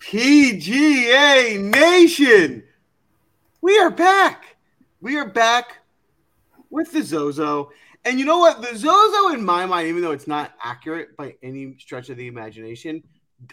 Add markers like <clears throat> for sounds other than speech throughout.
PGA Nation, we are back. We are back with the Zozo. And you know what? The Zozo, in my mind, even though it's not accurate by any stretch of the imagination,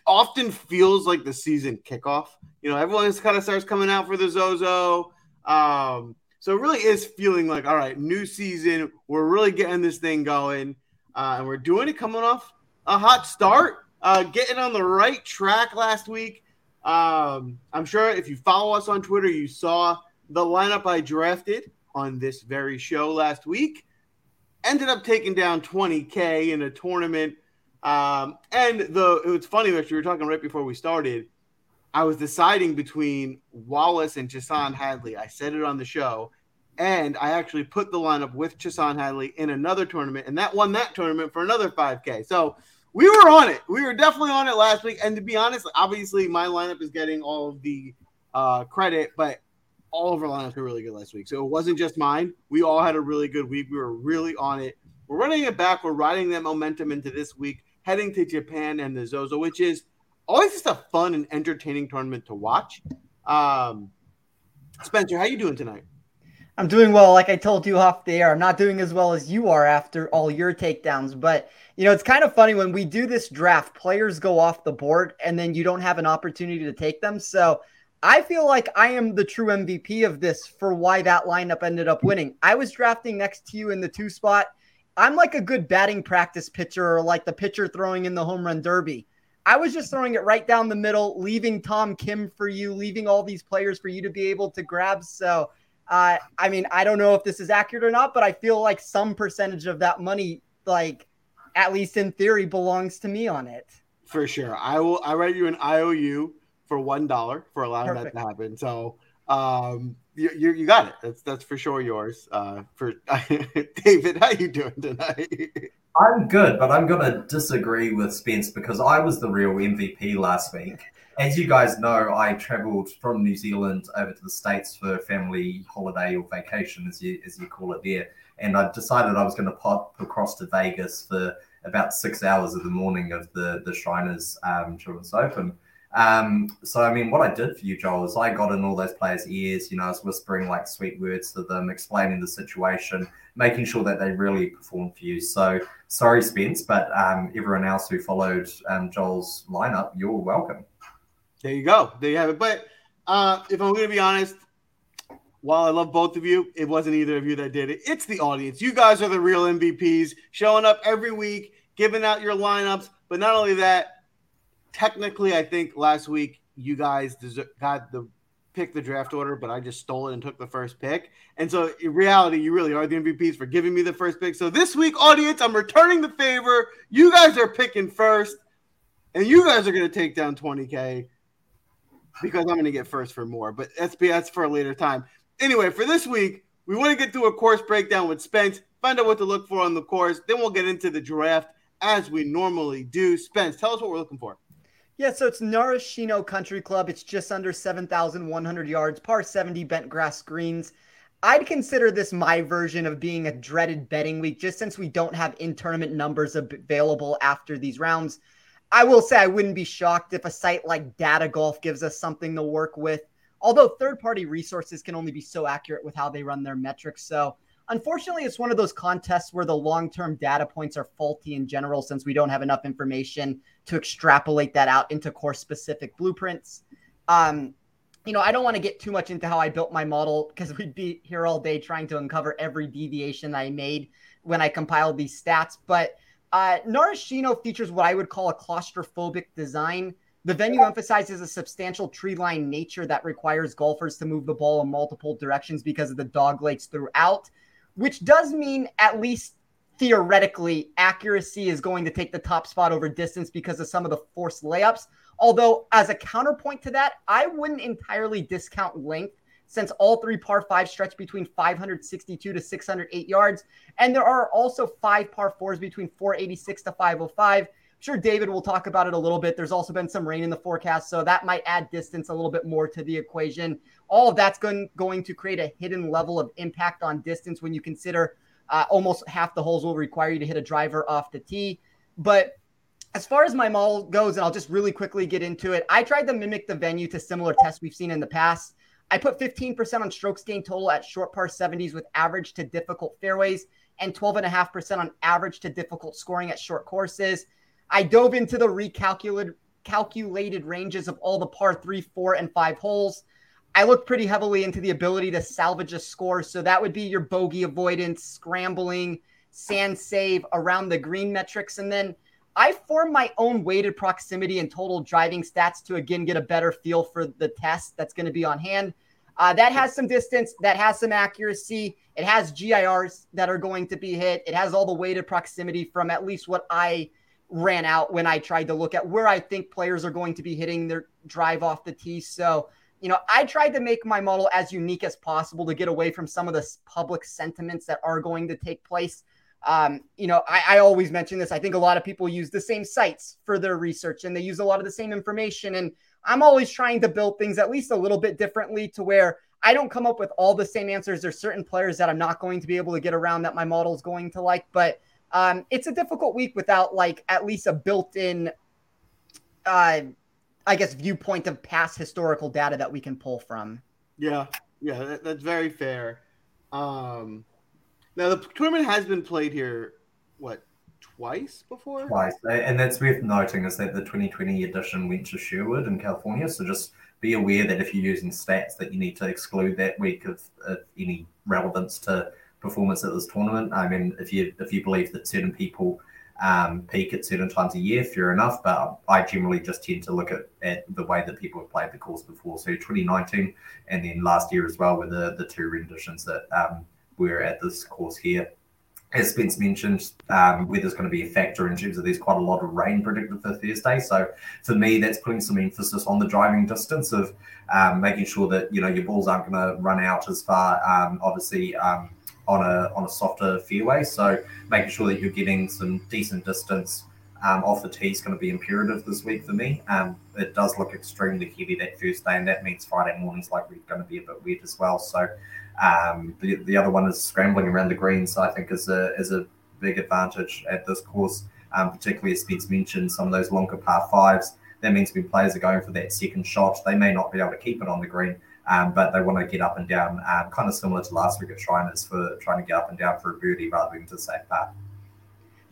often feels like the season kickoff. You know, everyone kind of starts coming out for the Zozo. Um, so it really is feeling like, all right, new season. We're really getting this thing going. Uh, and we're doing it coming off a hot start, uh, getting on the right track last week. Um, I'm sure if you follow us on Twitter, you saw the lineup I drafted on this very show last week. Ended up taking down 20K in a tournament. Um, and the it was funny, actually, we were talking right before we started. I was deciding between Wallace and Chesson Hadley. I said it on the show. And I actually put the lineup with Chesson Hadley in another tournament, and that won that tournament for another 5K. So we were on it. We were definitely on it last week. And to be honest, obviously my lineup is getting all of the uh, credit, but all of our lineups were really good last week. So it wasn't just mine. We all had a really good week. We were really on it. We're running it back. We're riding that momentum into this week, heading to Japan and the Zozo, which is always just a fun and entertaining tournament to watch. Um, Spencer, how you doing tonight? I'm doing well. Like I told you off the air, I'm not doing as well as you are after all your takedowns. But, you know, it's kind of funny when we do this draft, players go off the board and then you don't have an opportunity to take them. So I feel like I am the true MVP of this for why that lineup ended up winning. I was drafting next to you in the two spot. I'm like a good batting practice pitcher or like the pitcher throwing in the home run derby. I was just throwing it right down the middle, leaving Tom Kim for you, leaving all these players for you to be able to grab. So, uh, I mean, I don't know if this is accurate or not, but I feel like some percentage of that money, like at least in theory, belongs to me on it. For sure, I will. I write you an IOU for one dollar for allowing Perfect. that to happen. So, um, you, you, you got it. That's that's for sure yours. Uh, for <laughs> David, how you doing tonight? I'm good, but I'm gonna disagree with Spence because I was the real MVP last week as you guys know, I travelled from New Zealand over to the States for family holiday or vacation, as you as you call it there. And I decided I was going to pop across to Vegas for about six hours of the morning of the the Shriners um, Children's Open. Um, so I mean, what I did for you, Joel, is I got in all those players' ears. You know, I was whispering like sweet words to them, explaining the situation, making sure that they really performed for you. So sorry, Spence, but um, everyone else who followed um, Joel's lineup, you're welcome. There you go. There you have it. But uh, if I'm going to be honest, while I love both of you, it wasn't either of you that did it. It's the audience. You guys are the real MVPs, showing up every week, giving out your lineups. But not only that, technically, I think last week you guys got the pick the draft order, but I just stole it and took the first pick. And so, in reality, you really are the MVPs for giving me the first pick. So this week, audience, I'm returning the favor. You guys are picking first, and you guys are going to take down 20k because I'm going to get first for more, but that's for a later time. Anyway, for this week, we want to get through a course breakdown with Spence, find out what to look for on the course, then we'll get into the draft as we normally do. Spence, tell us what we're looking for. Yeah, so it's Narashino Country Club. It's just under 7,100 yards, par 70 bent grass greens. I'd consider this my version of being a dreaded betting week, just since we don't have in tournament numbers available after these rounds. I will say I wouldn't be shocked if a site like Data Golf gives us something to work with. Although third party resources can only be so accurate with how they run their metrics. So, unfortunately, it's one of those contests where the long term data points are faulty in general since we don't have enough information to extrapolate that out into course specific blueprints. Um, you know, I don't want to get too much into how I built my model because we'd be here all day trying to uncover every deviation I made when I compiled these stats. But uh, Narashino features what I would call a claustrophobic design. The venue emphasizes a substantial tree line nature that requires golfers to move the ball in multiple directions because of the dog legs throughout, which does mean, at least theoretically, accuracy is going to take the top spot over distance because of some of the forced layups. Although, as a counterpoint to that, I wouldn't entirely discount length since all three par five stretch between 562 to 608 yards. And there are also five par fours between 486 to 505. Sure David will talk about it a little bit. There's also been some rain in the forecast, so that might add distance a little bit more to the equation. All of that's going, going to create a hidden level of impact on distance when you consider uh, almost half the holes will require you to hit a driver off the tee. But as far as my model goes, and I'll just really quickly get into it, I tried to mimic the venue to similar tests we've seen in the past. I put 15% on strokes gain total at short par 70s with average to difficult fairways and 12.5% on average to difficult scoring at short courses. I dove into the recalculated calculated ranges of all the par three, four, and five holes. I looked pretty heavily into the ability to salvage a score. So that would be your bogey avoidance, scrambling, sand save around the green metrics. And then I formed my own weighted proximity and total driving stats to again get a better feel for the test that's going to be on hand. Uh, that has some distance, that has some accuracy. It has GIRs that are going to be hit. It has all the weighted proximity from at least what I ran out when I tried to look at where I think players are going to be hitting their drive off the tee. So, you know, I tried to make my model as unique as possible to get away from some of the public sentiments that are going to take place. Um, you know, I, I, always mention this. I think a lot of people use the same sites for their research and they use a lot of the same information. And I'm always trying to build things at least a little bit differently to where I don't come up with all the same answers. There's certain players that I'm not going to be able to get around that my model is going to like, but um, it's a difficult week without like at least a built-in, uh, I guess, viewpoint of past historical data that we can pull from. Yeah, yeah, that, that's very fair. Um, now the tournament has been played here, what, twice before? Twice, and that's worth noting is that the 2020 edition went to Sherwood in California. So just be aware that if you're using stats, that you need to exclude that week of, of any relevance to performance at this tournament. I mean, if you if you believe that certain people um, peak at certain times a year, fair enough. But I generally just tend to look at, at the way that people have played the course before. So 2019 and then last year as well were the, the two renditions that um, we're at this course here. As Spence mentioned, um, weather's going to be a factor in terms of there's quite a lot of rain predicted for Thursday. So for me, that's putting some emphasis on the driving distance of um, making sure that you know your balls aren't going to run out as far. Um, obviously, um, on a on a softer fairway, so making sure that you're getting some decent distance um, off the tee is going to be imperative this week for me. Um, it does look extremely heavy that first day, and that means Friday mornings likely going to be a bit wet as well. So um, the, the other one is scrambling around the greens. I think is a is a big advantage at this course, um, particularly as Spence mentioned, some of those longer par fives. That means when players are going for that second shot, they may not be able to keep it on the green, um, but they want to get up and down, um, kind of similar to last week at Shriners for trying to get up and down for a birdie rather than to safe par.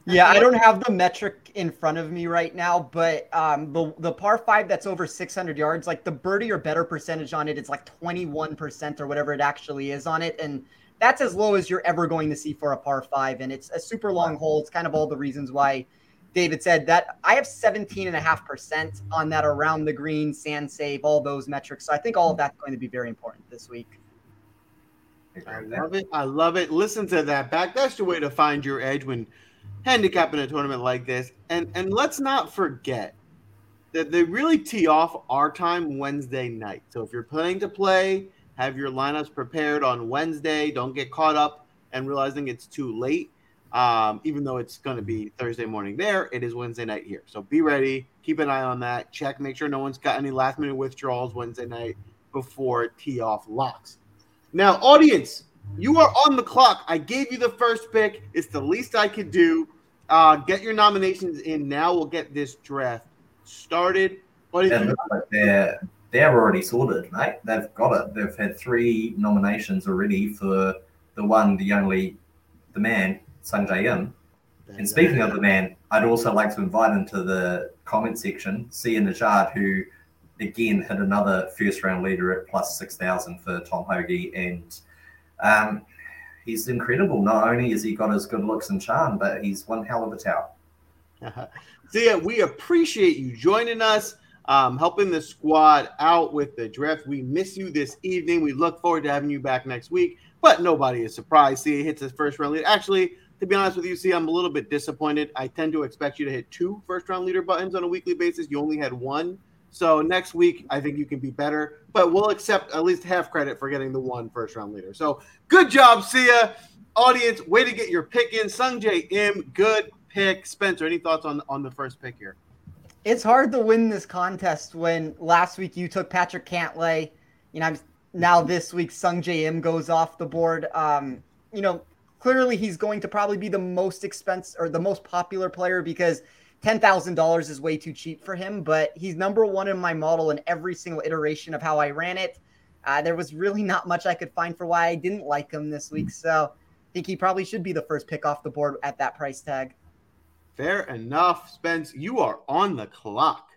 Yeah, I don't have the metric in front of me right now, but um, the the par five that's over 600 yards, like the birdie or better percentage on it, it's like 21% or whatever it actually is on it, and that's as low as you're ever going to see for a par five, and it's a super long hole. It's kind of all the reasons why David said that I have 17 and a half percent on that around the green, sand save, all those metrics. So I think all of that's going to be very important this week. I um, love it. I love it. Listen to that back. That's the way to find your edge when handicapping a tournament like this. And and let's not forget that they really tee off our time Wednesday night. So if you're planning to play, have your lineups prepared on Wednesday. Don't get caught up and realizing it's too late. Um, even though it's going to be Thursday morning there, it is Wednesday night here. So be ready. Keep an eye on that. Check. Make sure no one's got any last minute withdrawals Wednesday night before tee off locks. Now, audience, you are on the clock. I gave you the first pick. It's the least I could do. Uh, get your nominations in now. We'll get this draft started. What is like they're they're already sorted, mate. They've got it. They've had three nominations already for the one, the only, the man, Sungjae Im. And speaking of the man, I'd also like to invite into the comment section Sia Nejad, who again hit another first round leader at plus six thousand for Tom Hoge and um, he's incredible. Not only has he got his good looks and charm, but he's one hell of a tout. <laughs> so yeah, we appreciate you joining us, um, helping the squad out with the draft. We miss you this evening. We look forward to having you back next week. But nobody is surprised. Sia, hits his first round lead. Actually, to be honest with you, Sia, I'm a little bit disappointed. I tend to expect you to hit two first round leader buttons on a weekly basis. You only had one. So next week, I think you can be better, but we'll accept at least half credit for getting the one first round leader. So good job, Sia. Audience, way to get your pick in. Sung Im, good pick. Spencer, any thoughts on on the first pick here? It's hard to win this contest when last week you took Patrick Cantlay. You know, now this week Sung Im goes off the board. Um, you know, clearly he's going to probably be the most expensive or the most popular player because $10,000 is way too cheap for him, but he's number one in my model in every single iteration of how I ran it. Uh, there was really not much I could find for why I didn't like him this week. So I think he probably should be the first pick off the board at that price tag. Fair enough, Spence. You are on the clock.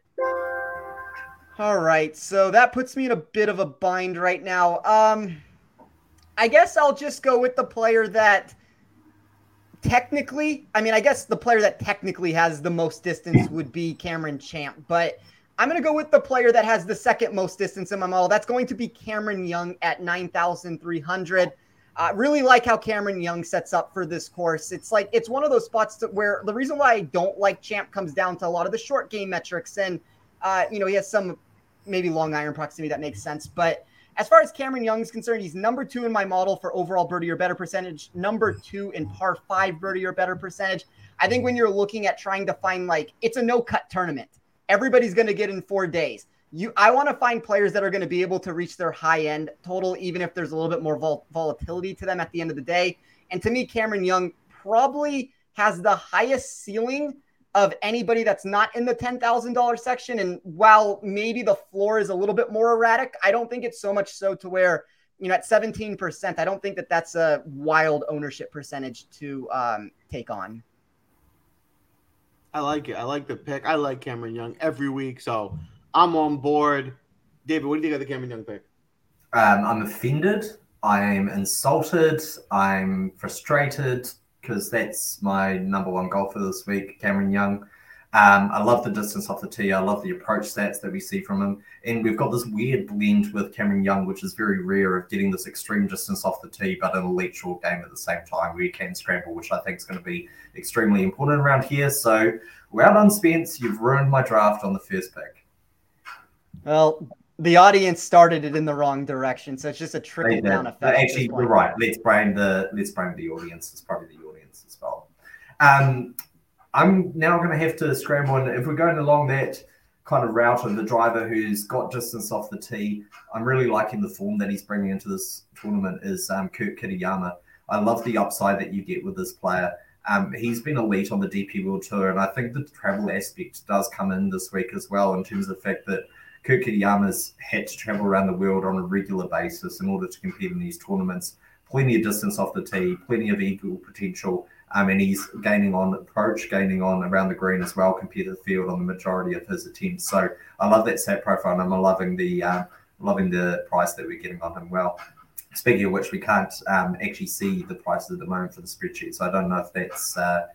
All right, so that puts me in a bit of a bind right now. Um, I guess I'll just go with the player that technically, I mean, I guess the player that technically has the most distance would be Cameron Champ, but I'm going to go with the player that has the second most distance in my model. That's going to be Cameron Young at 9,300. I uh, really like how Cameron Young sets up for this course. It's like it's one of those spots where the reason why I don't like Champ comes down to a lot of the short game metrics, and uh, you know he has some maybe long iron proximity that makes sense. But as far as Cameron Young is concerned, he's number two in my model for overall birdie or better percentage, number hmm. two in par five birdie or better percentage. I think hmm. when you're looking at trying to find like it's a no cut tournament, everybody's going to get in four days. You, I want to find players that are going to be able to reach their high end total, even if there's a little bit more vol- volatility to them at the end of the day. And to me, Cameron Young probably has the highest ceiling of anybody that's not in the $10,000 section. And while maybe the floor is a little bit more erratic, I don't think it's so much so to where, you know, at 17%, I don't think that that's a wild ownership percentage to um, take on. I like it. I like the pick. I like Cameron Young every week. So I'm on board. David, what do you think of the Cameron Young pick? Um, I'm offended. I'm insulted. I'm frustrated because that's my number one golfer this week, Cameron Young. Um, I love the distance off the tee. I love the approach stats that we see from him. And we've got this weird blend with Cameron Young, which is very rare of getting this extreme distance off the tee, but an elite short game at the same time where you can scramble, which I think is going to be extremely important around here. So well done, Spence. You've ruined my draft on the first pick. Well, the audience started it in the wrong direction, so it's just a trickle down effect. Actually, you're right. Let's blame the let's blame the audience. It's probably the as well. Um, I'm now going to have to scramble, and if we're going along that kind of route of the driver who's got distance off the tee, I'm really liking the form that he's bringing into this tournament. Is um, Kurt Kitayama. I love the upside that you get with this player. Um, he's been elite on the DP World Tour, and I think the travel aspect does come in this week as well in terms of the fact that Kurt Kitayama's had to travel around the world on a regular basis in order to compete in these tournaments. Plenty of distance off the tee, plenty of eagle potential, um, and he's gaining on approach, gaining on around the green as well compared to the field on the majority of his attempts. So I love that stat profile, and I'm loving the uh, loving the price that we're getting on him. Well, speaking of which, we can't um, actually see the prices at the moment for the spreadsheet, so I don't know if that's uh,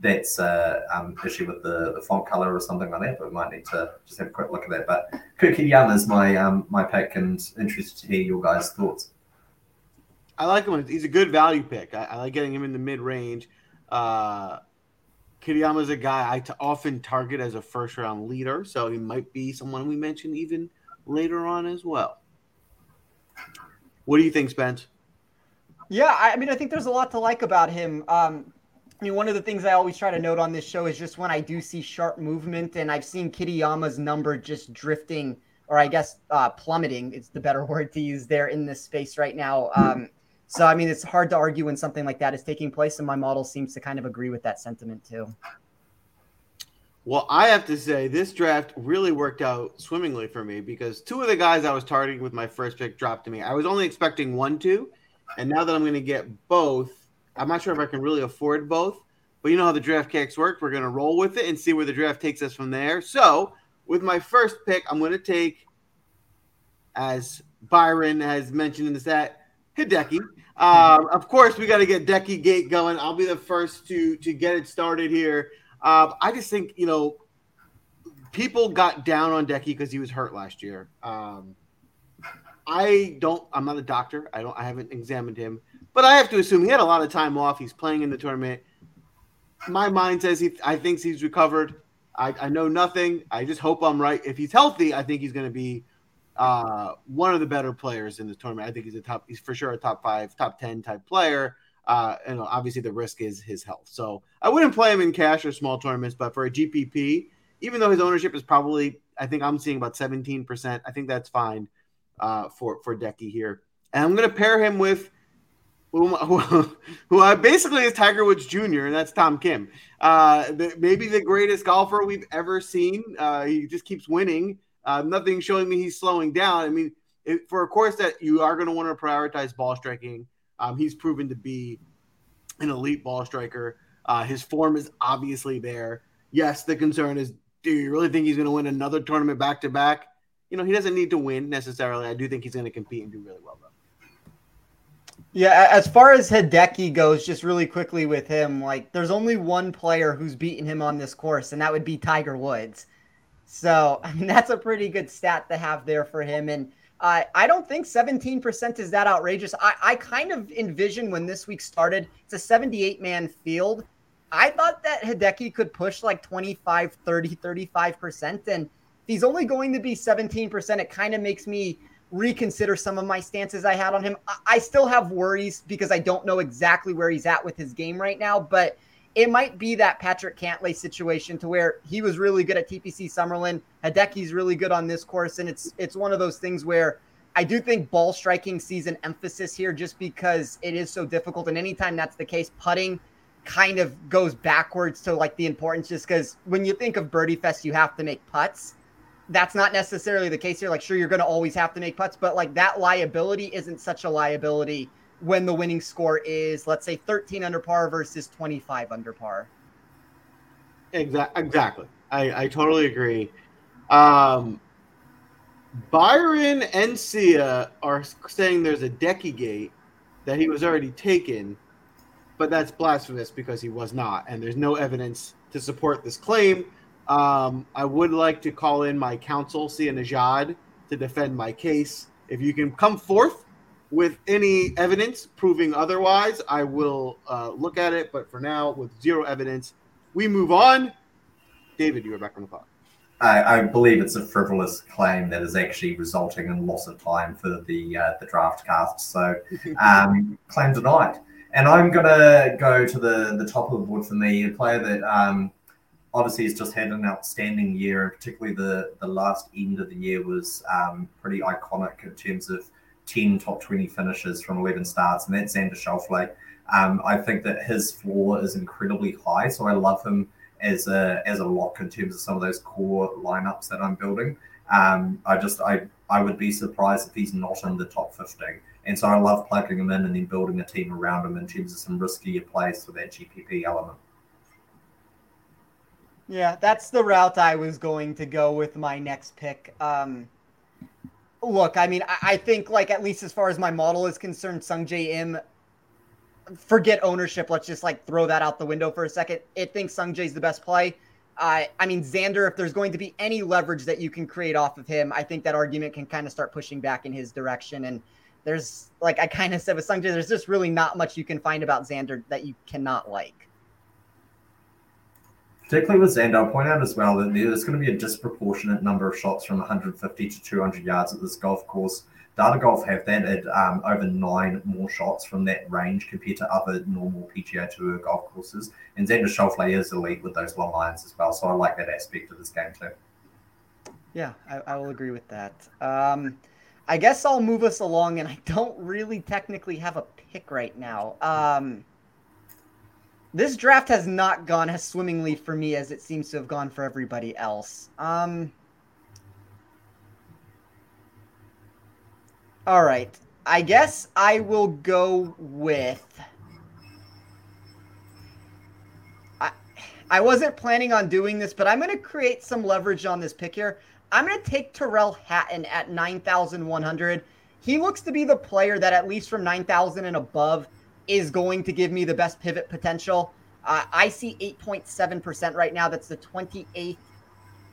that's uh, um, issue with the, the font color or something like that. But we might need to just have a quick look at that. But Kurt Kitayama is my um, my pick, and interested to hear your guys' thoughts. I like him. He's a good value pick. I, I like getting him in the mid range. Uh, is a guy I t- often target as a first round leader, so he might be someone we mention even later on as well. What do you think, Spence? Yeah, I mean, I think there's a lot to like about him. Um, I mean, one of the things I always try to note on this show is just when I do see sharp movement, and I've seen Kitayama's number just drifting, or I guess uh, plummeting. It's the better <laughs> word to use there in this space right now. Um, so, I mean, it's hard to argue when something like that is taking place, and my model seems to kind of agree with that sentiment too. Well, I have to say, this draft really worked out swimmingly for me because two of the guys I was targeting with my first pick dropped to me. I was only expecting one, two, and now that I'm going to get both, I'm not sure if I can really afford both, but you know how the draft kicks work. We're going to roll with it and see where the draft takes us from there. So, with my first pick, I'm going to take, as Byron has mentioned in the set, Hideki. Um, of course, we got to get Decky Gate going. I'll be the first to to get it started here. Um, I just think you know people got down on Decky because he was hurt last year. Um, I don't. I'm not a doctor. I don't. I haven't examined him. But I have to assume he had a lot of time off. He's playing in the tournament. My mind says he, I think he's recovered. I, I know nothing. I just hope I'm right. If he's healthy, I think he's going to be uh, one of the better players in the tournament. I think he's a top. He's for sure a top five, top ten type player. Uh, and obviously the risk is his health. So I wouldn't play him in cash or small tournaments, but for a GPP, even though his ownership is probably, I think I'm seeing about 17%. I think that's fine uh, for for Decky here. And I'm going to pair him with who, who, <laughs> who basically is Tiger Woods Jr. and that's Tom Kim. Uh, the, maybe the greatest golfer we've ever seen. Uh, he just keeps winning. Uh, nothing showing me he's slowing down. I mean, it, for a course that you are going to want to prioritize ball striking, um, he's proven to be an elite ball striker. Uh, his form is obviously there. Yes, the concern is, do you really think he's going to win another tournament back to back? You know, he doesn't need to win necessarily. I do think he's going to compete and do really well, though. Yeah, as far as Hideki goes, just really quickly with him, like there's only one player who's beaten him on this course, and that would be Tiger Woods. So, <laughs> I mean, that's a pretty good stat to have there for him. And uh, I don't think 17% is that outrageous. I, I kind of envision when this week started, it's a 78 man field. I thought that Hideki could push like 25, 30, 35%. And he's only going to be 17%, it kind of makes me reconsider some of my stances I had on him. I still have worries because I don't know exactly where he's at with his game right now, but it might be that Patrick Cantlay situation to where he was really good at TPC Summerlin. Hideki's really good on this course, and it's it's one of those things where I do think ball striking sees an emphasis here just because it is so difficult. And anytime that's the case, putting kind of goes backwards to like the importance just because when you think of Birdie Fest, you have to make putts that's not necessarily the case here. Like, sure, you're going to always have to make putts, but like that liability isn't such a liability when the winning score is, let's say, 13 under par versus 25 under par. Exactly. Exactly. I, I totally agree. Um, Byron and Sia are saying there's a Decky gate that he was already taken, but that's blasphemous because he was not, and there's no evidence to support this claim. Um, I would like to call in my counsel, Sia Nejad, to defend my case. If you can come forth with any evidence proving otherwise, I will uh, look at it. But for now, with zero evidence, we move on. David, you are back on the clock. I, I, believe it's a frivolous claim that is actually resulting in loss of time for the uh, the draft cast. So, <laughs> um, claim denied. And I'm gonna go to the the top of the board for me, a player that um, obviously has just had an outstanding year, and particularly the the last end of the year was um, pretty iconic in terms of ten top twenty finishes from eleven starts, and that's Xander Schauffele. Um, I think that his floor is incredibly high, so I love him as a as a lock in terms of some of those core lineups that I'm building. Um, I just I I would be surprised if he's not in the top fifteen. And so I love plugging him in and then building a team around him in terms of some riskier plays for that GPP element. Yeah, that's the route I was going to go with my next pick. Um, look, I mean, I, I, think like at least as far as my model is concerned, Sungjae Im. Forget ownership. Let's just like throw that out the window for a second. It thinks Sungjae's the best play. Uh, I mean, Xander, if there's going to be any leverage that you can create off of him, I think that argument can kind of start pushing back in his direction. And there's, like I kind of said with Sung Sungjae, there's just really not much you can find about Xander that you cannot like particularly with Xander, I'll point out as well that there's going to be a disproportionate number of shots from 150 to 200 yards at this golf course. Data Golf have that at um, over nine more shots from that range compared to other normal PGA Tour golf courses. And Xander Schauffele is elite with those long irons as well. So I like that aspect of this game too. Yeah, I, I will agree with that. Um, I guess I'll move us along, and I don't really technically have a pick right now. Um, this draft has not gone as swimmingly for me as it seems to have gone for everybody else. Um. All right. I guess I will go with. I, I wasn't planning on doing this, but I'm going to create some leverage on this pick here. I'm going to take Tyrrell Hatton at 9,100. He looks to be the player that, at least from 9,000 and above, is going to give me the best pivot potential. Uh, I see 8.7% right now. That's the 28th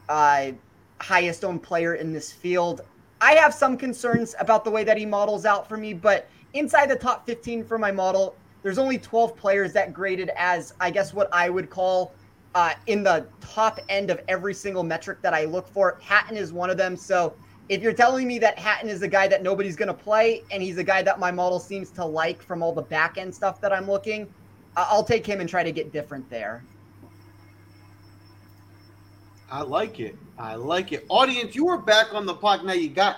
uh, highest owned player in this field. I have some concerns about the way that he models out for me, but inside the top 15 for my model, there's only 12 players that graded as, I guess, what I would call uh, in the top end of every single metric that I look for. Hatton is one of them. So if you're telling me that Hatton is a guy that nobody's going to play and he's a guy that my model seems to like from all the back end stuff that I'm looking, I'll take him and try to get different there. I like it. I like it. Audience, you are back on the pod now. You got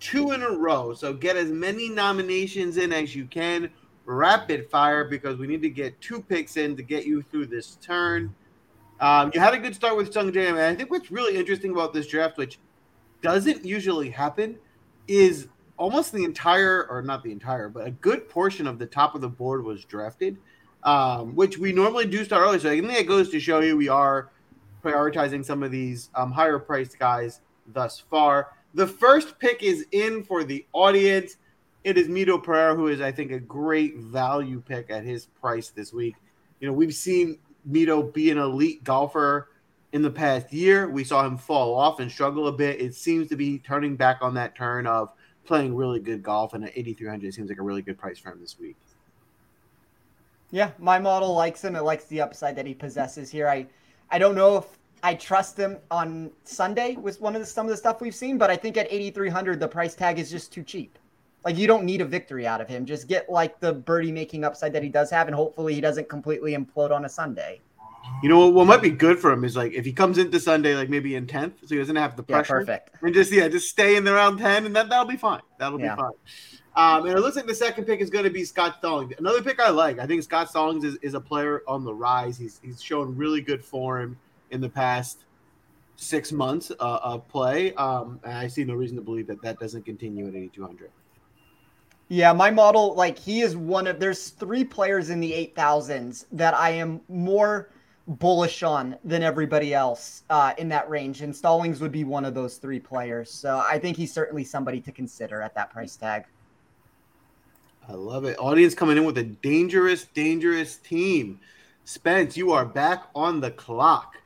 two in a row. So get as many nominations in as you can. rapid fire because we need to get two picks in to get you through this turn. Um, you had a good start with Sungjae, and I think what's really interesting about this draft, which doesn't usually happen, is almost the entire, or not the entire, but a good portion of the top of the board was drafted, um, which we normally do start early. So I think it goes to show you we are prioritizing some of these um, higher priced guys thus far. The first pick is in for the audience. It is Mito Pereira, who is, I think, a great value pick at his price this week. You know, we've seen Mito be an elite golfer in the past year. We saw him fall off and struggle a bit. It seems to be turning back on that turn of playing really good golf, and at 8,300 seems like a really good price for him this week. Yeah, my model likes him. It likes the upside that he possesses here. I, I don't know if I trust him on Sunday with one of the some of the stuff we've seen, but I think at 8,300 the price tag is just too cheap. Like you don't need a victory out of him. Just get like the birdie making upside that he does have, and hopefully he doesn't completely implode on a Sunday. You know what might be good for him is like if he comes into Sunday like maybe in tenth, so he doesn't have the pressure. Yeah, perfect. And just yeah, just stay in the round ten, and that that'll be fine. That'll yeah. be fine. Um, and it looks like the second pick is going to be Scott Stallings. Another pick I like. I think Scott Stallings is, is a player on the rise. He's he's shown really good form in the past six months uh, of play. Um, and I see no reason to believe that that doesn't continue at 8,200. Yeah, my model, like he is one of, there's three players in the 8,000s that I am more bullish on than everybody else uh, in that range. And Stallings would be one of those three players. So I think he's certainly somebody to consider at that price tag. I love it. Audience coming in with a dangerous, dangerous team. Spence, you are back on the clock.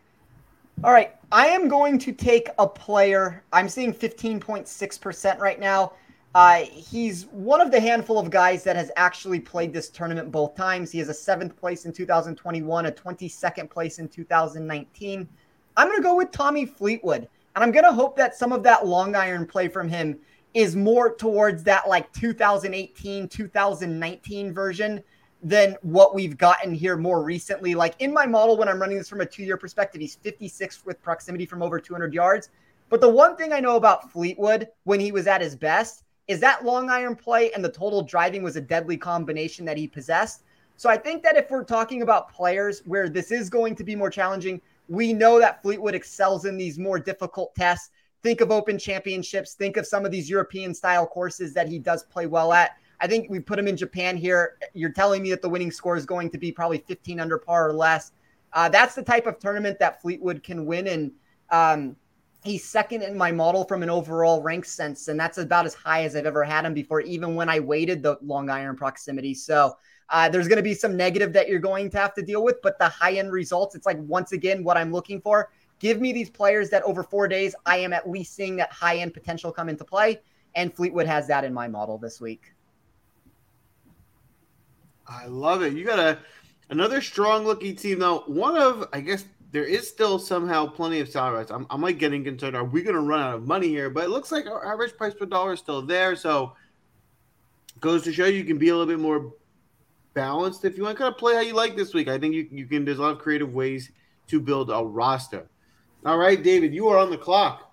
All right. I am going to take a player. I'm seeing 15.6% right now. Uh, he's one of the handful of guys that has actually played this tournament both times. He has a seventh place in 2021, a 22nd place in 2019. I'm going to go with Tommy Fleetwood. And I'm going to hope that some of that long iron play from him is more towards that like 2018, 2019 version than what we've gotten here more recently. Like in my model, when I'm running this from a two year perspective, he's 56 with proximity from over 200 yards. But the one thing I know about Fleetwood when he was at his best is that long iron play and the total driving was a deadly combination that he possessed. So I think that if we're talking about players where this is going to be more challenging, we know that Fleetwood excels in these more difficult tests. Think of open championships, think of some of these European style courses that he does play well at. I think we put him in Japan here. You're telling me that the winning score is going to be probably 15 under par or less. Uh, that's the type of tournament that Fleetwood can win. And um, he's second in my model from an overall rank sense. And that's about as high as I've ever had him before, even when I weighted the long iron proximity. So uh, there's going to be some negative that you're going to have to deal with. But the high end results, it's like, once again, what I'm looking for. Give me these players that over four days, I am at least seeing that high end potential come into play. And Fleetwood has that in my model this week. I love it. You got a another strong looking team though. One of I guess there is still somehow plenty of salaries. I'm, I'm like getting concerned. Are we going to run out of money here? But it looks like our average price per dollar is still there. So goes to show you can be a little bit more balanced if you want to kind of play how you like this week. I think you, you can. There's a lot of creative ways to build a roster. All right, David, you are on the clock.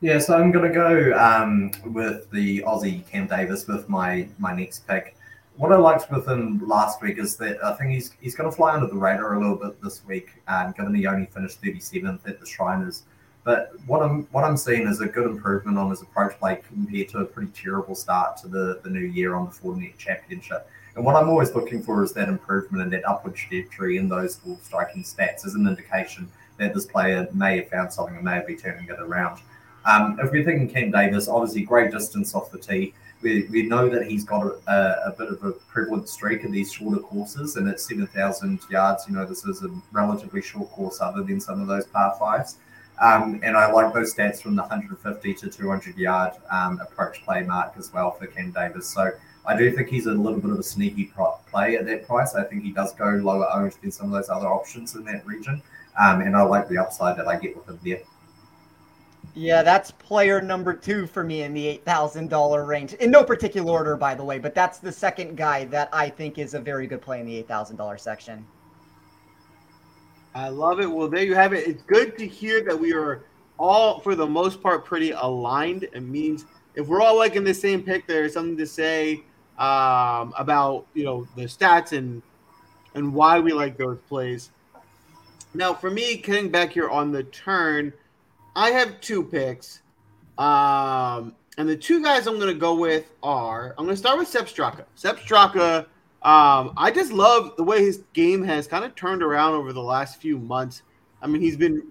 Yeah, so I'm going to go um, with the Aussie Cam Davis with my my next pick what I liked with him last week is that I think he's he's going to fly under the radar a little bit this week, um, given he only finished 37th at the Shriners. But what I'm what I'm seeing is a good improvement on his approach play compared to a pretty terrible start to the, the new year on the Fortinet Championship. And what I'm always looking for is that improvement and that upward trajectory in those ball striking stats as an indication that this player may have found something and may be turning it around. Um, if we're thinking Cam Davis, obviously great distance off the tee we, we know that he's got a, a, bit of a prevalent streak in these shorter courses, and at 7,000 yards, you know, this is a relatively short course other than some of those par fives. Um, and I like those stats from the 150 to 200 yard um, approach play mark as well for Cam Davis. So I do think he's a little bit of a sneaky play at that price. I think he does go lower owned than some of those other options in that region. Um, and I like the upside that I get with him there. Yeah, that's player number two for me in the $8,000 range. In no particular order, by the way, but that's the second guy that I think is a very good play in the $8,000 section. I love it. Well, there you have it. It's good to hear that we are all, for the most part, pretty aligned. It means if we're all like in the same pick, there's something to say um, about you know the stats and and why we like those plays. Now, for me, getting back here on the turn, I have two picks. Um, and the two guys I'm going to go with are I'm going to start with Sepp Straka. Sepp Straka, um, I just love the way his game has kind of turned around over the last few months. I mean, he's been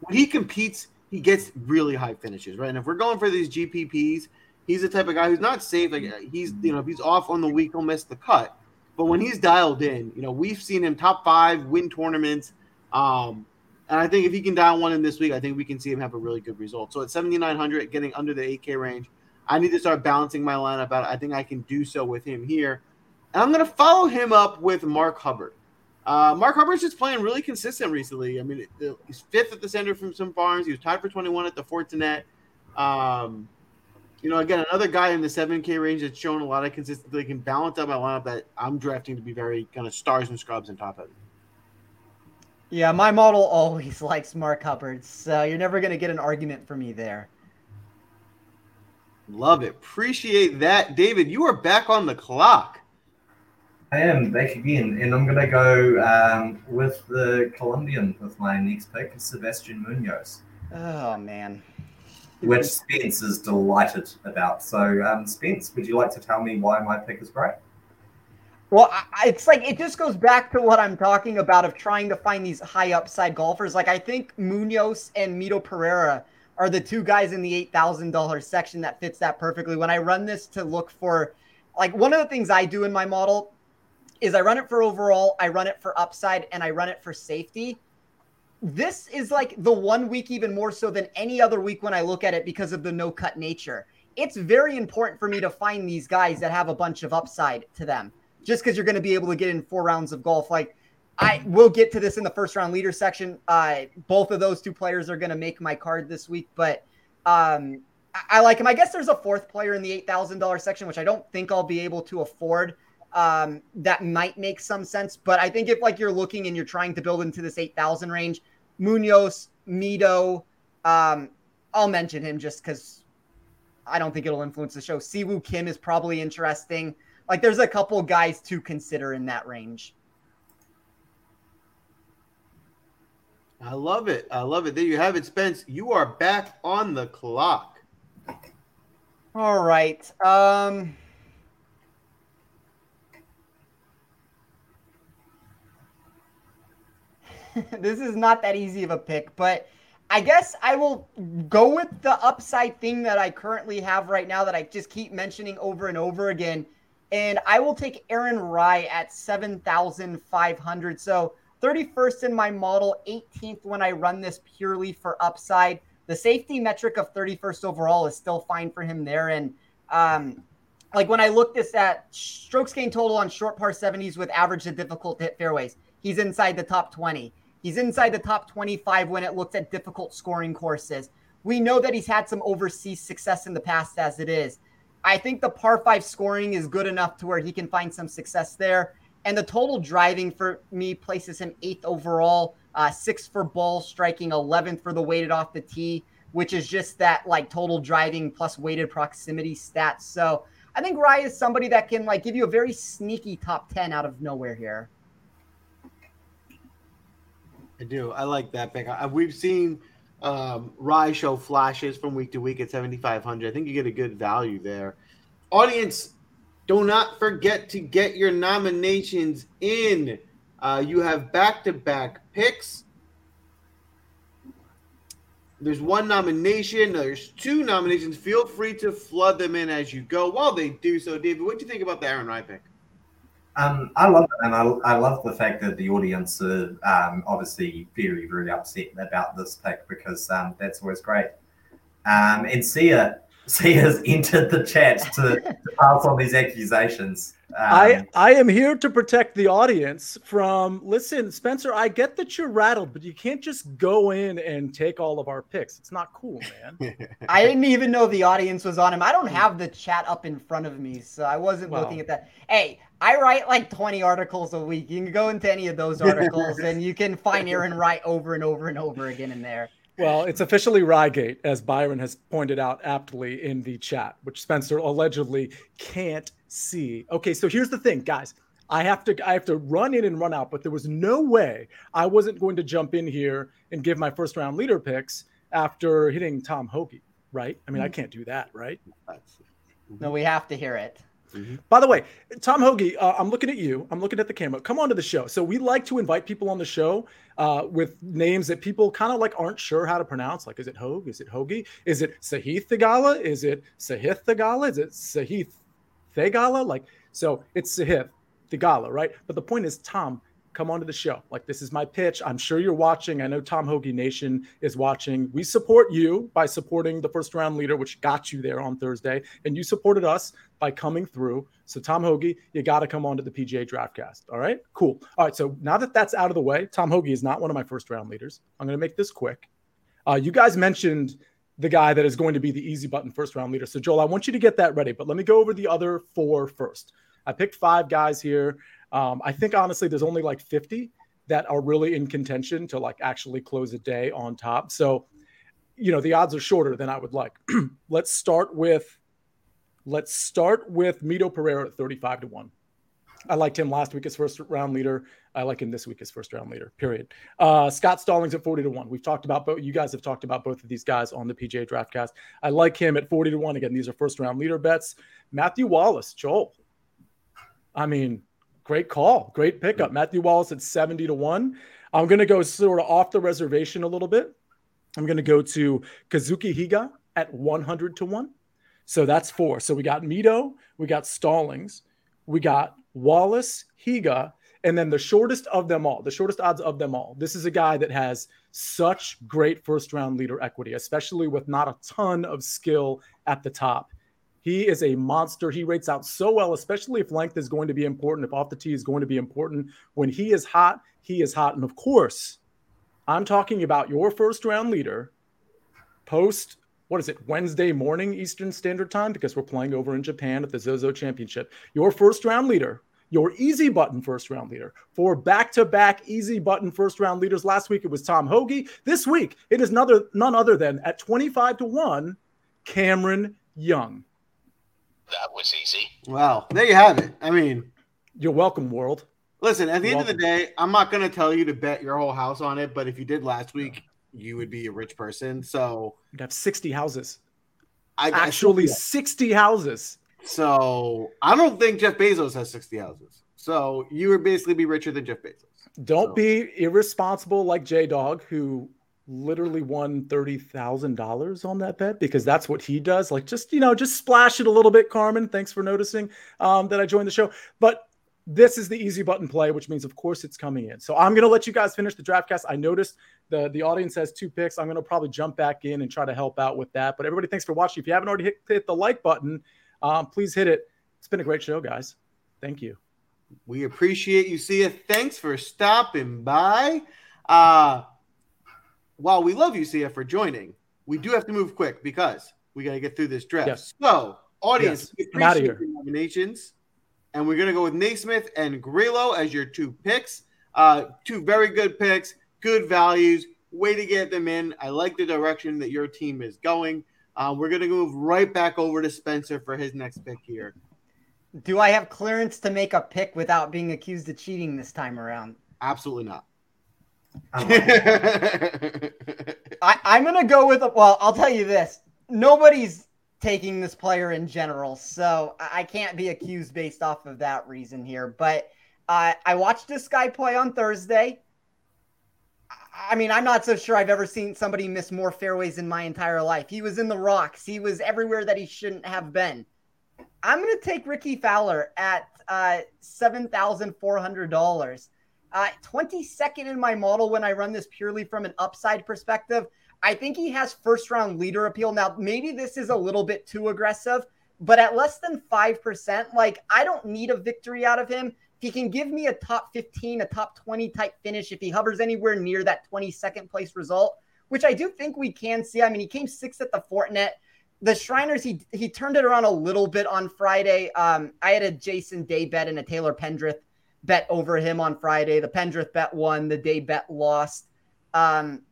when he competes, he gets really high finishes, right? And if we're going for these GPPs, he's the type of guy who's not safe. Like he's, you know, if he's off on the week, he'll miss the cut. But when he's dialed in, you know, we've seen him top five, win tournaments. Um, and I think if he can dial one in this week, I think we can see him have a really good result. So at 7,900, getting under the 8K range, I need to start balancing my lineup out. I think I can do so with him here. And I'm going to follow him up with Mark Hubbard. Uh, Mark Hubbard's just playing really consistent recently. I mean, he's fifth at the Sanderson Farms. He was tied for 21 at the Fortinet. Um, you know, again, another guy in the 7K range that's shown a lot of consistency. They Can balance out my lineup that I'm drafting to be very kind of stars and scrubs and top heavy. Yeah, my model always <laughs> likes Mark Hubbard, so you're never going to get an argument for me there. Love it. Appreciate that. David, you are back on the clock. I am back again, and I'm going to go um, with the Colombian with my next pick, Sebastian Munoz. Oh, man. Which Spence is delighted about. So, um, Spence, would you like to tell me why my pick is great? Well, it's like it just goes back to what I'm talking about of trying to find these high upside golfers. Like I think Munoz and Mito Pereira are the two guys in the eight thousand dollars section that fits that perfectly. When I run this to look for, like one of the things I do in my model is I run it for overall, I run it for upside, and I run it for safety. This is like the one week even more so than any other week when I look at it because of the no cut nature. It's very important for me to find these guys that have a bunch of upside to them just because you're going to be able to get in four rounds of golf. Like I will get to this in the first round leader section. Uh, both of those two players are going to make my card this week, but um, I, I, like him. I guess there's a fourth player in the eight thousand dollars section, which I don't think I'll be able to afford. Um, that might make some sense, but I think if like you're looking and you're trying to build into this eight thousand range, Munoz, Mito, um, I'll mention him just because I don't think it'll influence the show. Siwoo Kim is probably interesting. Like there's a couple guys to consider in that range. I love it. I love it. There you have it, Spence. You are back on the clock. All right. Um <laughs> this is not that easy of a pick, but I guess I will go with the upside thing that I currently have right now that I just keep mentioning over and over again and I will take Aaron Rai at 7,500. So 31st in my model, 18th when I run this purely for upside. The safety metric of 31st overall is still fine for him there. And um, like when I look this at strokes gain total on short par 70s with average to difficult hit fairways, he's inside the top 20. He's inside the top 25 when it looks at difficult scoring courses. We know that he's had some overseas success in the past as it is. I think the par five scoring is good enough to where he can find some success there. And the total driving for me places him eighth overall, uh, for ball striking, 11th for the weighted off the tee, which is just that like total driving plus weighted proximity stats. So I think Rai is somebody that can like give you a very sneaky top 10 out of nowhere here. I do. I like that pick. We've seen um, Rai show flashes from week to week at 7,500. I think you get a good value there. Audience, do not forget to get your nominations in. Uh, you have back to back picks. There's one nomination, there's two nominations. Feel free to flood them in as you go. While they do so, David, what do you think about the Aaron Rai pick? Um, I love it, and I, I love the fact that the audience are um, obviously very, very upset about this pick because um, that's always great. Um, and Sia, <laughs> Sia has entered the chat to, to pass on these accusations. I um, I am here to protect the audience from. Listen, Spencer, I get that you're rattled, but you can't just go in and take all of our picks. It's not cool, man. <laughs> I didn't even know the audience was on him. I don't have the chat up in front of me, so I wasn't well, looking at that. Hey, I write like 20 articles a week. You can go into any of those articles <laughs> and you can find Aaron Rai over and over and over again in there. Well, it's officially Rygate, as Byron has pointed out aptly in the chat, which Spencer allegedly can't see. Okay, so here's the thing, guys. I have to I have to run in and run out, but there was no way I wasn't going to jump in here and give my first round leader picks after hitting Tom Hoge, right? I mean, I mm-hmm. can't do that, right? No, we have to hear it. Mm-hmm. By the way, Tom Hoge, uh, I'm looking at you. I'm looking at the camera. Come on to the show. So we like to invite people on the show uh, with names that people kind of like aren't sure how to pronounce. Like, is it Hogue? Is it Hoagie? Is it Sahith Theegala? Is it Sahith Theegala? Is it Sahith Theegala? Like, so it's Sahith Theegala, right? But the point is, Tom, come onto the show. Like, this is my pitch. I'm sure you're watching. I know Tom Hoge Nation is watching. We support you by supporting the first round leader, which got you there on Thursday. And you supported us by coming through. So, Tom Hoge, you got to come onto the PGA Draftcast. All right, cool. All right. So, now that that's out of the way, Tom Hoge is not one of my first round leaders. I'm going to make this quick. Uh, you guys mentioned the guy that is going to be the easy button first round leader. So, Joel, I want you to get that ready, but let me go over the other four first. I picked five guys here. Um, I think honestly, there's only like 50 that are really in contention to like actually close a day on top. So, you know, the odds are shorter than I would like. <clears throat> let's start with let's start with Mito Pereira at 35 to 1. I liked him last week as first round leader. I like him this week as first round leader. Period. Uh, Scott Stallings at 40 to 1. We've talked about both you guys have talked about both of these guys on the PGA draftcast. I like him at 40 to 1. Again, these are first round leader bets. Matthew Wallace, Joel. I mean, Great call. Great pickup. Mm. Matthew Wallace at 70 to 1. I'm going to go sort of off the reservation a little bit. I'm going to go to Kazuki Higa at 100 to 1. So that's four. So we got Mito, we got Stallings, we got Wallace, Higa, and then the shortest of them all, the shortest odds of them all. This is a guy that has such great first round leader equity, especially with not a ton of skill at the top. He is a monster. He rates out so well, especially if length is going to be important, if off the tee is going to be important. When he is hot, he is hot. And of course, I'm talking about your first round leader post, what is it, Wednesday morning Eastern Standard Time, because we're playing over in Japan at the Zozo Championship. Your first round leader, your easy button first round leader for back to back easy button first round leaders. Last week it was Tom Hoge. This week it is another, none other than at 25 to 1, Cameron Young. That was easy. Well, there you have it. I mean, you're welcome, world. Listen, at the end of the day, I'm not going to tell you to bet your whole house on it, but if you did last week, you would be a rich person. So you'd have 60 houses. I actually 60 houses. So I don't think Jeff Bezos has 60 houses. So you would basically be richer than Jeff Bezos. Don't so. be irresponsible like J Dog, who literally won $30,000 on that bet because that's what he does. Like, just, you know, just splash it a little bit, Carmen. Thanks for noticing um, that I joined the show. But this is the easy button play, which means, of course, it's coming in. So I'm going to let you guys finish the draft cast. I noticed the, the audience has two picks. I'm going to probably jump back in and try to help out with that. But everybody, thanks for watching. If you haven't already hit, hit the like button, um, please hit it. It's been a great show, guys. Thank you. We appreciate you, Sia. Thanks for stopping by. Uh, while we love you, Sia, for joining, we do have to move quick because we got to get through this draft. Yes. So, audience, yes. we appreciate your nominations, and we're gonna go with Naismith and Grillo as your two picks. Uh, two very good picks, good values. Way to get them in. I like the direction that your team is going. Uh, we're gonna move right back over to Spencer for his next pick here. Do I have clearance to make a pick without being accused of cheating this time around? Absolutely not. <laughs> I, I'm gonna go with well. I'll tell you this: nobody's taking this player in general, so I can't be accused based off of that reason here. But uh, I watched this guy play on Thursday. I mean, I'm not so sure I've ever seen somebody miss more fairways in my entire life. He was in the rocks. He was everywhere that he shouldn't have been. I'm going to take Rickie Fowler at uh, $7,400. Uh, 22nd in my model when I run this purely from an upside perspective. I think he has first round leader appeal. Now, maybe this is a little bit too aggressive, but at less than 5%, like I don't need a victory out of him. If he can give me a top 15, a top 20 type finish, if he hovers anywhere near that 22nd place result, which I do think we can see. I mean, he came sixth at the Fortinet. The Shriners, he he turned it around a little bit on Friday. Um, I had a Jason Day bet and a Taylor Pendrith bet over him on Friday. The Pendrith bet won, the day bet lost. Um,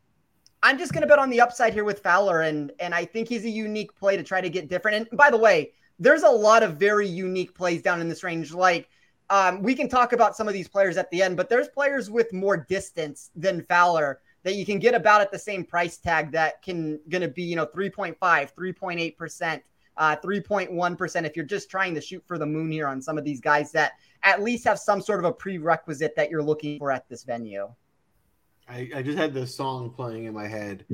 I'm just gonna bet on the upside here with Fowler, and and I think he's a unique play to try to get different. And by the way, there's a lot of very unique plays down in this range. Like um, we can talk about some of these players at the end, but there's players with more distance than Fowler that you can get about at the same price tag that can going to be you know 3.5, 3.8 percent. Uh, 3.1% if you're just trying to shoot for the moon here on some of these guys that at least have some sort of a prerequisite that you're looking for at this venue. I, I just had this song playing in my head.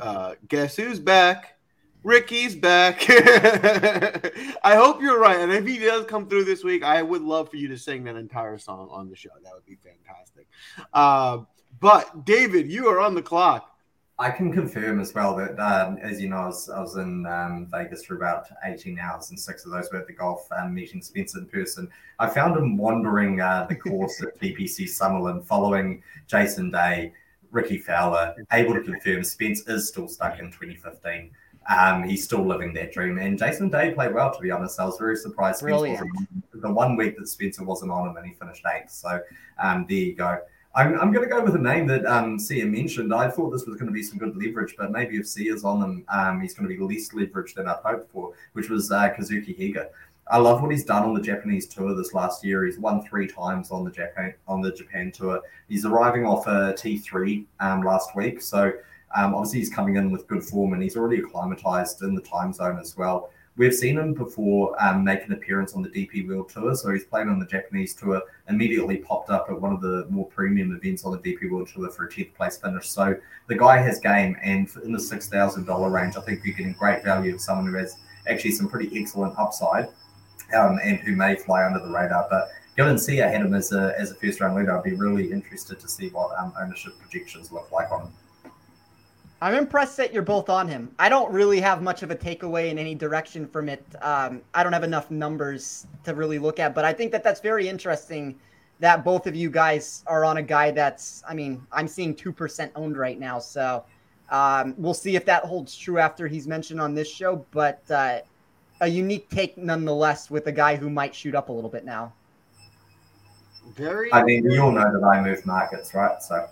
Uh, guess who's back? Rickie's back. <laughs> I hope you're right. And if he does come through this week, I would love for you to sing that entire song on the show. That would be fantastic. Uh, but David, you are on the clock. I can confirm as well that, um, as you know, I was, I was in um, Vegas for about 18 hours, and six of those were at the golf um, meeting Spencer in person. I found him wandering uh, the course at <laughs> TPC Summerlin following Jason Day, Rickie Fowler, able to confirm Spence is still stuck in 2015. Um, he's still living that dream. And Jason Day played well, to be honest. I was very surprised. Spence wasn't the one week that Spencer wasn't on him and he finished eighth. So um, there you go. I'm, I'm going to go with a name that um, Sia mentioned. I thought this was going to be some good leverage, but maybe if Sia's on them, um, he's going to be less leverage than I'd hoped for, which was uh, Kazuki Higa. I love what he's done on the Japanese tour this last year. He's won three times on the Japan on the Japan tour. He's arriving off a T three um, last week, so um, obviously he's coming in with good form, and he's already acclimatized in the time zone as well. We've seen him before um, make an appearance on the DP World Tour, so he's played on the Japanese Tour. Immediately popped up at one of the more premium events on the DP World Tour for a 10th place finish. So the guy has game, and in the six thousand dollar range, I think you're getting great value of someone who has actually some pretty excellent upside, um, and who may fly under the radar. But given Sia had him as a as a first round leader, I'd be really interested to see what um, ownership projections look like on him. I'm impressed that you're both on him. I don't really have much of a takeaway in any direction from it. Um, I don't have enough numbers to really look at, but I think that that's very interesting that both of you guys are on a guy that's, I mean, I'm seeing 2% owned right now. So um, we'll see if that holds true after he's mentioned on this show, but uh, a unique take nonetheless with a guy who might shoot up a little bit now. Very. I mean, you all know that I move markets, right? So.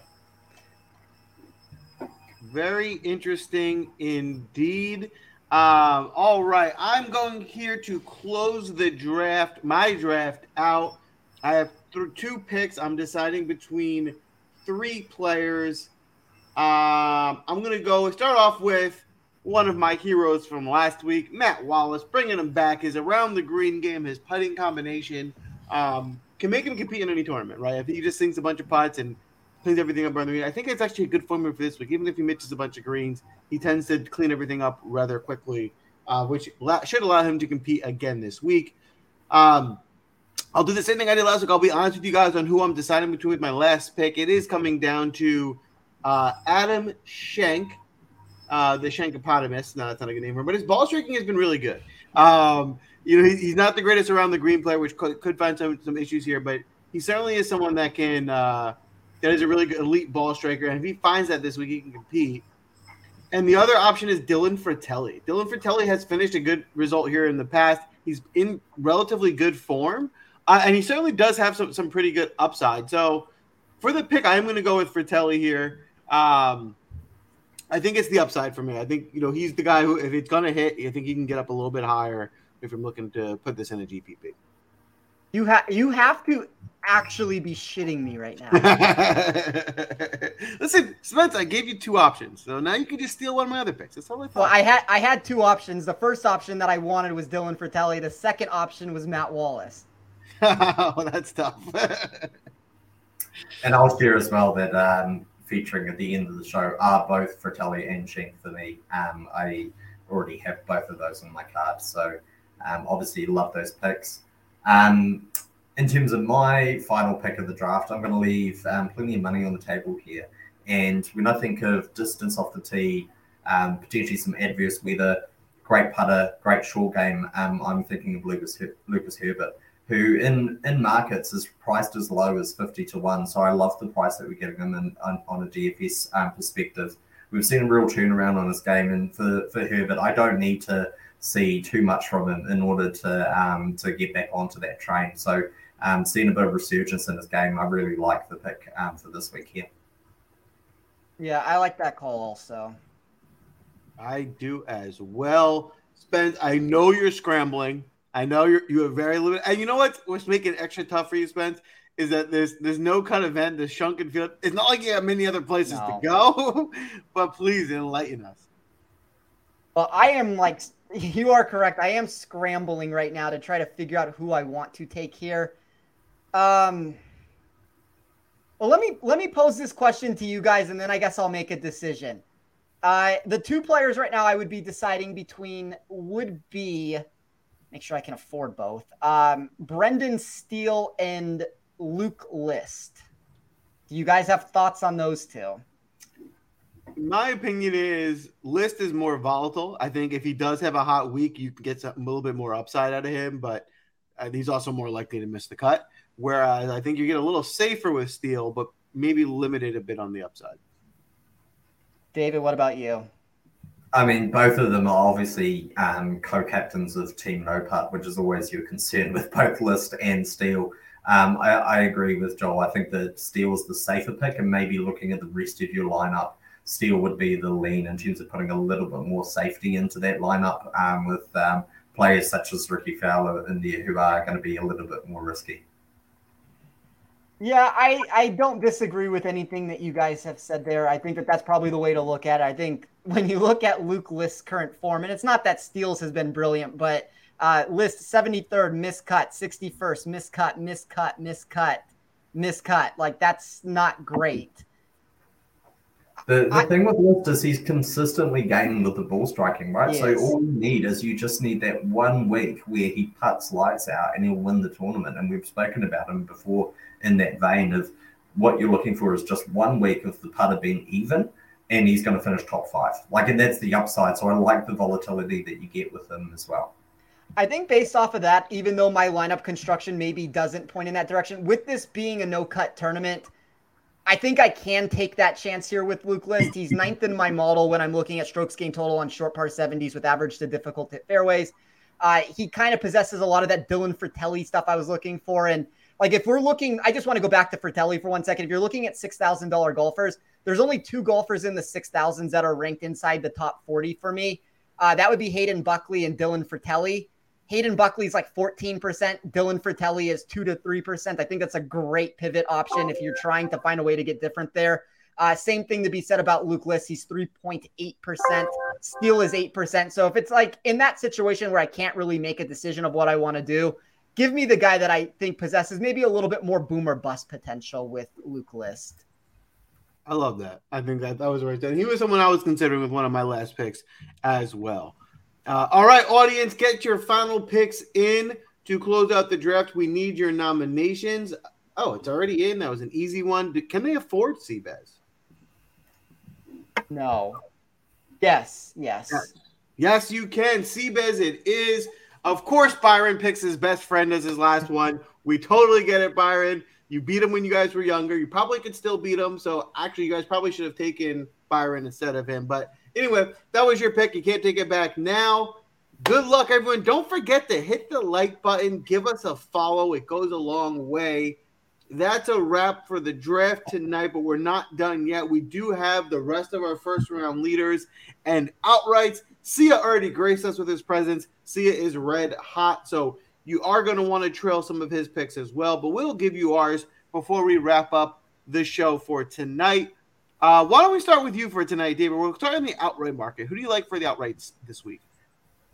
Very interesting indeed. Um, all right, I'm going here to close the draft, my draft out. I have th- two picks. I'm deciding between three players. Um, I'm going to go start off with one of my heroes from last week, Matt Wallace. Bringing him back is around the green game. His putting combination um, can make him compete in any tournament, right? If he just sinks a bunch of putts and cleans everything up around the green. I think it's actually a good formula for this week. Even if he misses a bunch of greens, he tends to clean everything up rather quickly, uh, which should allow him to compete again this week. Um, I'll do the same thing I did last week. I'll be honest with you guys on who I'm deciding between with my last pick. It is coming down to uh, Adam Schenk, uh, the Shankopotamus. No, that's not a good name for him, but his ball striking has been really good. Um, you know, he, he's not the greatest around the green player, which could, could find some, some issues here, but he certainly is someone that can uh, that is a really good elite ball striker. And if he finds that this week, he can compete. And the other option is Dylan Frittelli. Dylan Frittelli has finished a good result here in the past. He's in relatively good form, uh, and he certainly does have some, some pretty good upside. So for the pick, I am going to go with Frittelli here. Um, I think it's the upside for me. I think you know he's the guy who, if it's going to hit, I think he can get up a little bit higher if I'm looking to put this in a GPP. You have you have to actually be shitting me right now. <laughs> Listen, Spence, I gave you two options, so now you can just steal one of my other picks. That's all I thought. Well, I had I had two options. The first option that I wanted was Dylan Frittelli. The second option was Matt Wallace. <laughs> oh, that's tough. <laughs> and I'll share as well that um, featuring at the end of the show are both Frittelli and Schenk for me. Um, I already have both of those on my card, so um, obviously love those picks. Um, in terms of my final pick of the draft, I'm going to leave um, plenty of money on the table here. And when I think of distance off the tee, um, potentially some adverse weather, great putter, great short game, um, I'm thinking of Lucas Her- Lucas Herbert, who in in markets is priced as low as 50 to 1. So I love the price that we're getting him in, on, on a DFS um, perspective. We've seen a real turnaround on his game. And for, for Herbert, I don't need to see too much from him in order to um, to get back onto that train. So um, seeing a bit of resurgence in his game, I really like the pick um, for this week here. Yeah, I like that call also. I do as well. Spence, I know you're scrambling. I know you're you have very limited. And you know what? What's making it extra tough for you, Spence, is that there's there's no cut event. The Shunken Field. It's not like you have many other places No. to go. <laughs> but please enlighten us. Well, I am like <laughs> you are correct. I am scrambling right now to try to figure out who I want to take here. Um Well, let me let me pose this question to you guys and then I guess I'll make a decision. Uh the two players right now I would be deciding between would be make sure I can afford both. Um Brendan Steele and Luke List. Do you guys have thoughts on those two? My opinion is List is more volatile. I think if he does have a hot week, you can get some, a little bit more upside out of him, but uh, he's also more likely to miss the cut. Whereas I think you get a little safer with Steele, but maybe limited a bit on the upside. David, what about you? I mean, both of them are obviously um, co-captains of Team No Putt, which is always your concern with both List and Steele. Um, I, I agree with Joel. I think that Steele's the safer pick, and maybe looking at the rest of your lineup, Steele would be the lean in terms of putting a little bit more safety into that lineup um, with um, players such as Rickie Fowler in there who are going to be a little bit more risky. Yeah, I, I don't disagree with anything that you guys have said there. I think that that's probably the way to look at it. I think when you look at Luke List's current form, and it's not that Steele's has been brilliant, but uh, List 73rd, miscut, 61st, miscut, miscut, miscut, miscut. Like, that's not great. The, the I- thing with List is he's consistently gaining with the ball striking, right? So all you need is you just need that one week where he puts lights out and he'll win the tournament. And we've spoken about him before in that vein of what you're looking for is just one week of the putter being even and he's going to finish top five. Like, and that's the upside. So I like the volatility that you get with him as well. I think based off of that, even though my lineup construction maybe doesn't point in that direction, with this being a no cut tournament, I think I can take that chance here with Luke List. He's <laughs> ninth in my model when I'm looking at strokes gained total on short par 70s with average to difficult hit fairways. Uh, he kind of possesses a lot of that Dylan Frittelli stuff I was looking for. And like if we're looking, I just want to go back to Frittelli for one second. If you're looking at $6,000 golfers, there's only two golfers in the 6,000s that are ranked inside the top 40 for me. Uh, that would be Hayden Buckley and Dylan Frittelli. Hayden Buckley's like 14%. Dylan Frittelli is 2 to 3%. I think that's a great pivot option if you're trying to find a way to get different there. Uh, same thing to be said about Luke List. He's 3.8%. Steele is 8%. So if it's like in that situation where I can't really make a decision of what I want to do, give me the guy that I think possesses maybe a little bit more boomer bust potential with Luke List. I love that. I think that that was right there. He was someone I was considering with one of my last picks as well. Uh, all right, audience, get your final picks in to close out the draft. We need your nominations. Oh, it's already in. That was an easy one. Can they afford Seabass? No. Yes. Yes. Yes. Yes, you can. Seabez, it is. Of course, Byron picks his best friend as his last one. We totally get it, Byron. You beat him when you guys were younger. You probably could still beat him. So actually, you guys probably should have taken Byron instead of him. But anyway, that was your pick. You can't take it back now. Good luck, everyone. Don't forget to hit the like button. Give us a follow. It goes a long way. That's a wrap for the draft tonight, but we're not done yet. We do have the rest of our first round leaders and outrights. Sia already graced us with his presence. Sia is red hot, so you are going to want to trail some of his picks as well. But we'll give you ours before we wrap up the show for tonight. Uh, why don't we start with you for tonight, David? We'll start in the outright market. Who do you like for the outrights this week?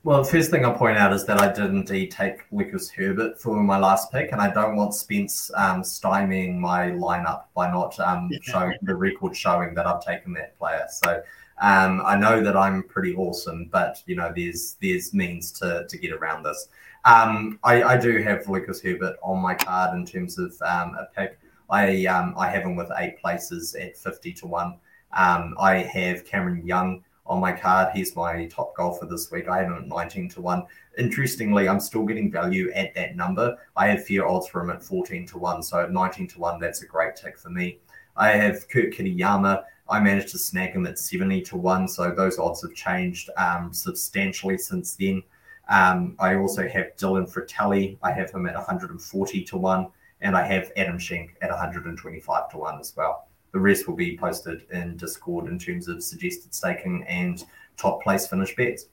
Well, first thing I'll point out is that I did indeed take Lucas Herbert for my last pick, and I don't want Spence um, stymieing my lineup by not um, <laughs> showing the record showing that I've taken that player. So um, I know that I'm pretty awesome, but you know, there's there's means to to get around this. Um, I, I do have Lucas Herbert on my card in terms of um, a pick. I um, I have him with eight places at fifty to one. Um, I have Cameron Young on my card. He's my top golfer this week. I have him at 19 to 1. Interestingly, I'm still getting value at that number. I have fair odds for him at 14 to 1. So at 19 to 1, that's a great tick for me. I have Kurt Kitayama. I managed to snag him at 70 to 1. So those odds have changed um, substantially since then. Um, I also have Dylan Frittelli. I have him at 140 to 1. And I have Adam Schenk at 125 to 1 as well. The rest will be posted in Discord in terms of suggested staking and top place finish bets.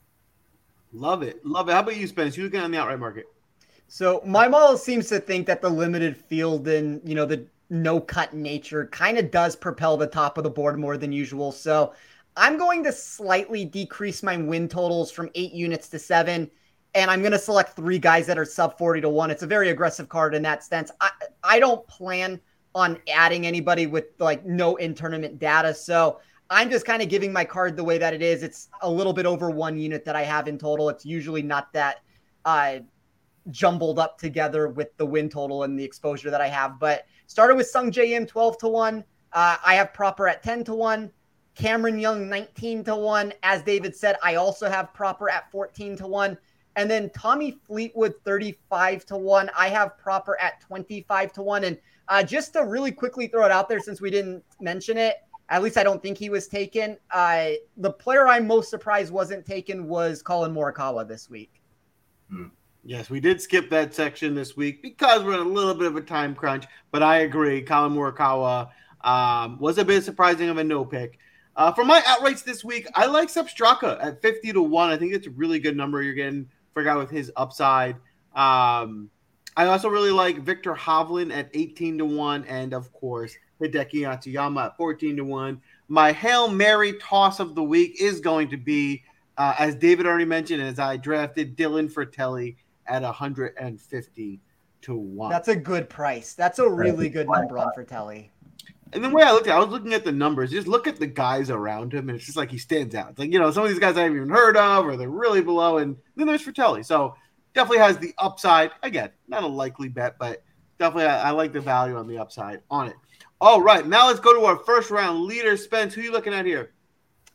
Love it. Love it. How about you, Spence? You looking on the outright market? So my model seems to think that the limited field and you know the no cut nature kind of does propel the top of the board more than usual. So I'm going to slightly decrease my win totals from eight units to seven. And I'm going to select three guys that are sub 40 to one. It's a very aggressive card in that sense. I, I don't plan on adding anybody with like no in tournament data. So I'm just kind of giving my card the way that it is. It's a little bit over one unit that I have in total. It's usually not that uh, jumbled up together with the win total and the exposure that I have. But started with Sungjae Im 12 to 1. Uh, I have proper at 10 to 1. Cameron Young 19 to 1. As David said, I also have proper at 14 to 1. And then Tommy Fleetwood 35 to 1. I have proper at 25 to 1. And uh, just to really quickly throw it out there since we didn't mention it, at least I don't think he was taken. Uh, the player I'm most surprised wasn't taken was Collin Morikawa this week. Hmm. Yes, we did skip that section this week because we're in a little bit of a time crunch. But I agree, Collin Morikawa um, was a bit surprising of a no pick. Uh, for my outrights this week, I like Sepp Straka at 50 to 1. I think it's a really good number you're getting for a guy with his upside. Um, I also really like Viktor Hovland at 18 to 1. And of course, Hideki Matsuyama at 14 to 1. My Hail Mary toss of the week is going to be, uh, as David already mentioned, as I drafted Dylan Frittelli at 150 to 1. That's a good price. That's a really good number on Frittelli. And the way I looked at it, I was looking at the numbers. Just look at the guys around him, and it's just like he stands out. It's like, you know, some of these guys I haven't even heard of, or they're really below. And then there's Frittelli. So definitely has the upside. Again, not a likely bet, but definitely I, I like the value on the upside on it. All right, now let's go to our first round leader. Spence, who are you looking at here?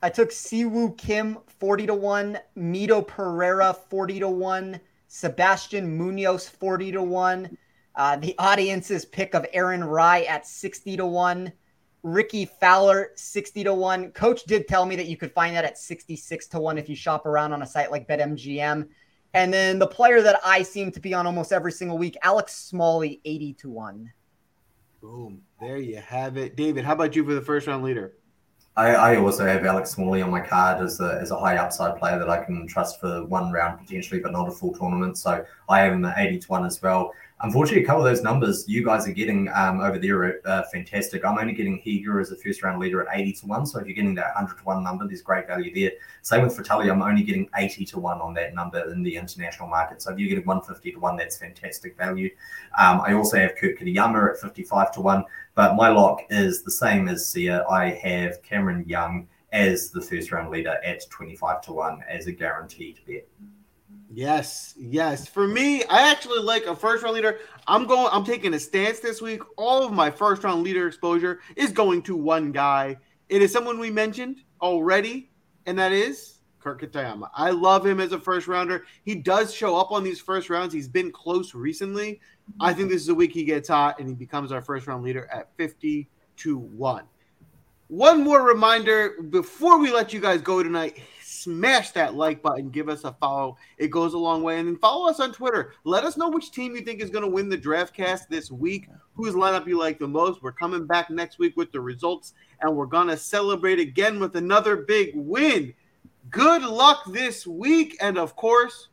I took Si Woo Kim 40 to 1, Mito Pereira 40 to 1, Sebastian Munoz 40 to 1. Uh, the audience's pick of Aaron Rai at 60 to 1. Rickie Fowler 60 to 1. Coach did tell me that you could find that at 66 to 1 if you shop around on a site like BetMGM. And then the player that I seem to be on almost every single week, Alex Smalley 80 to 1. Boom. There you have it. David, how about you for the first round leader? I, I, also have Alex Smalley on my card as a, as a high upside player that I can trust for one round potentially, but not a full tournament. So I have him at 80 to 1 as well. Unfortunately, a couple of those numbers you guys are getting um, over there are uh, fantastic. I'm only getting Higa as a first round leader at 80 to 1. So if you're getting that 100 to 1 number, there's great value there. Same with Frittelli. I'm only getting 80 to 1 on that number in the international market. So if you're getting 150 to 1, that's fantastic value. Um, I also have Kurt Kitayama at 55 to 1. But my lock is the same as Sia. I have Cameron Young as the first round leader at 25 to 1 as a guaranteed bet. Yes, yes. For me, I actually like a first round leader. I'm going. I'm taking a stance this week. All of my first round leader exposure is going to one guy. It is someone we mentioned already, and that is Kurt Kitayama. I love him as a first rounder. He does show up on these first rounds. He's been close recently. I think this is a week he gets hot and he becomes our first round leader at 50 to 1. One more reminder before we let you guys go tonight smash that like button, give us a follow. It goes a long way. And then follow us on Twitter. Let us know which team you think is going to win the draft cast this week, whose lineup you like the most. We're coming back next week with the results, and we're going to celebrate again with another big win. Good luck this week. And of course,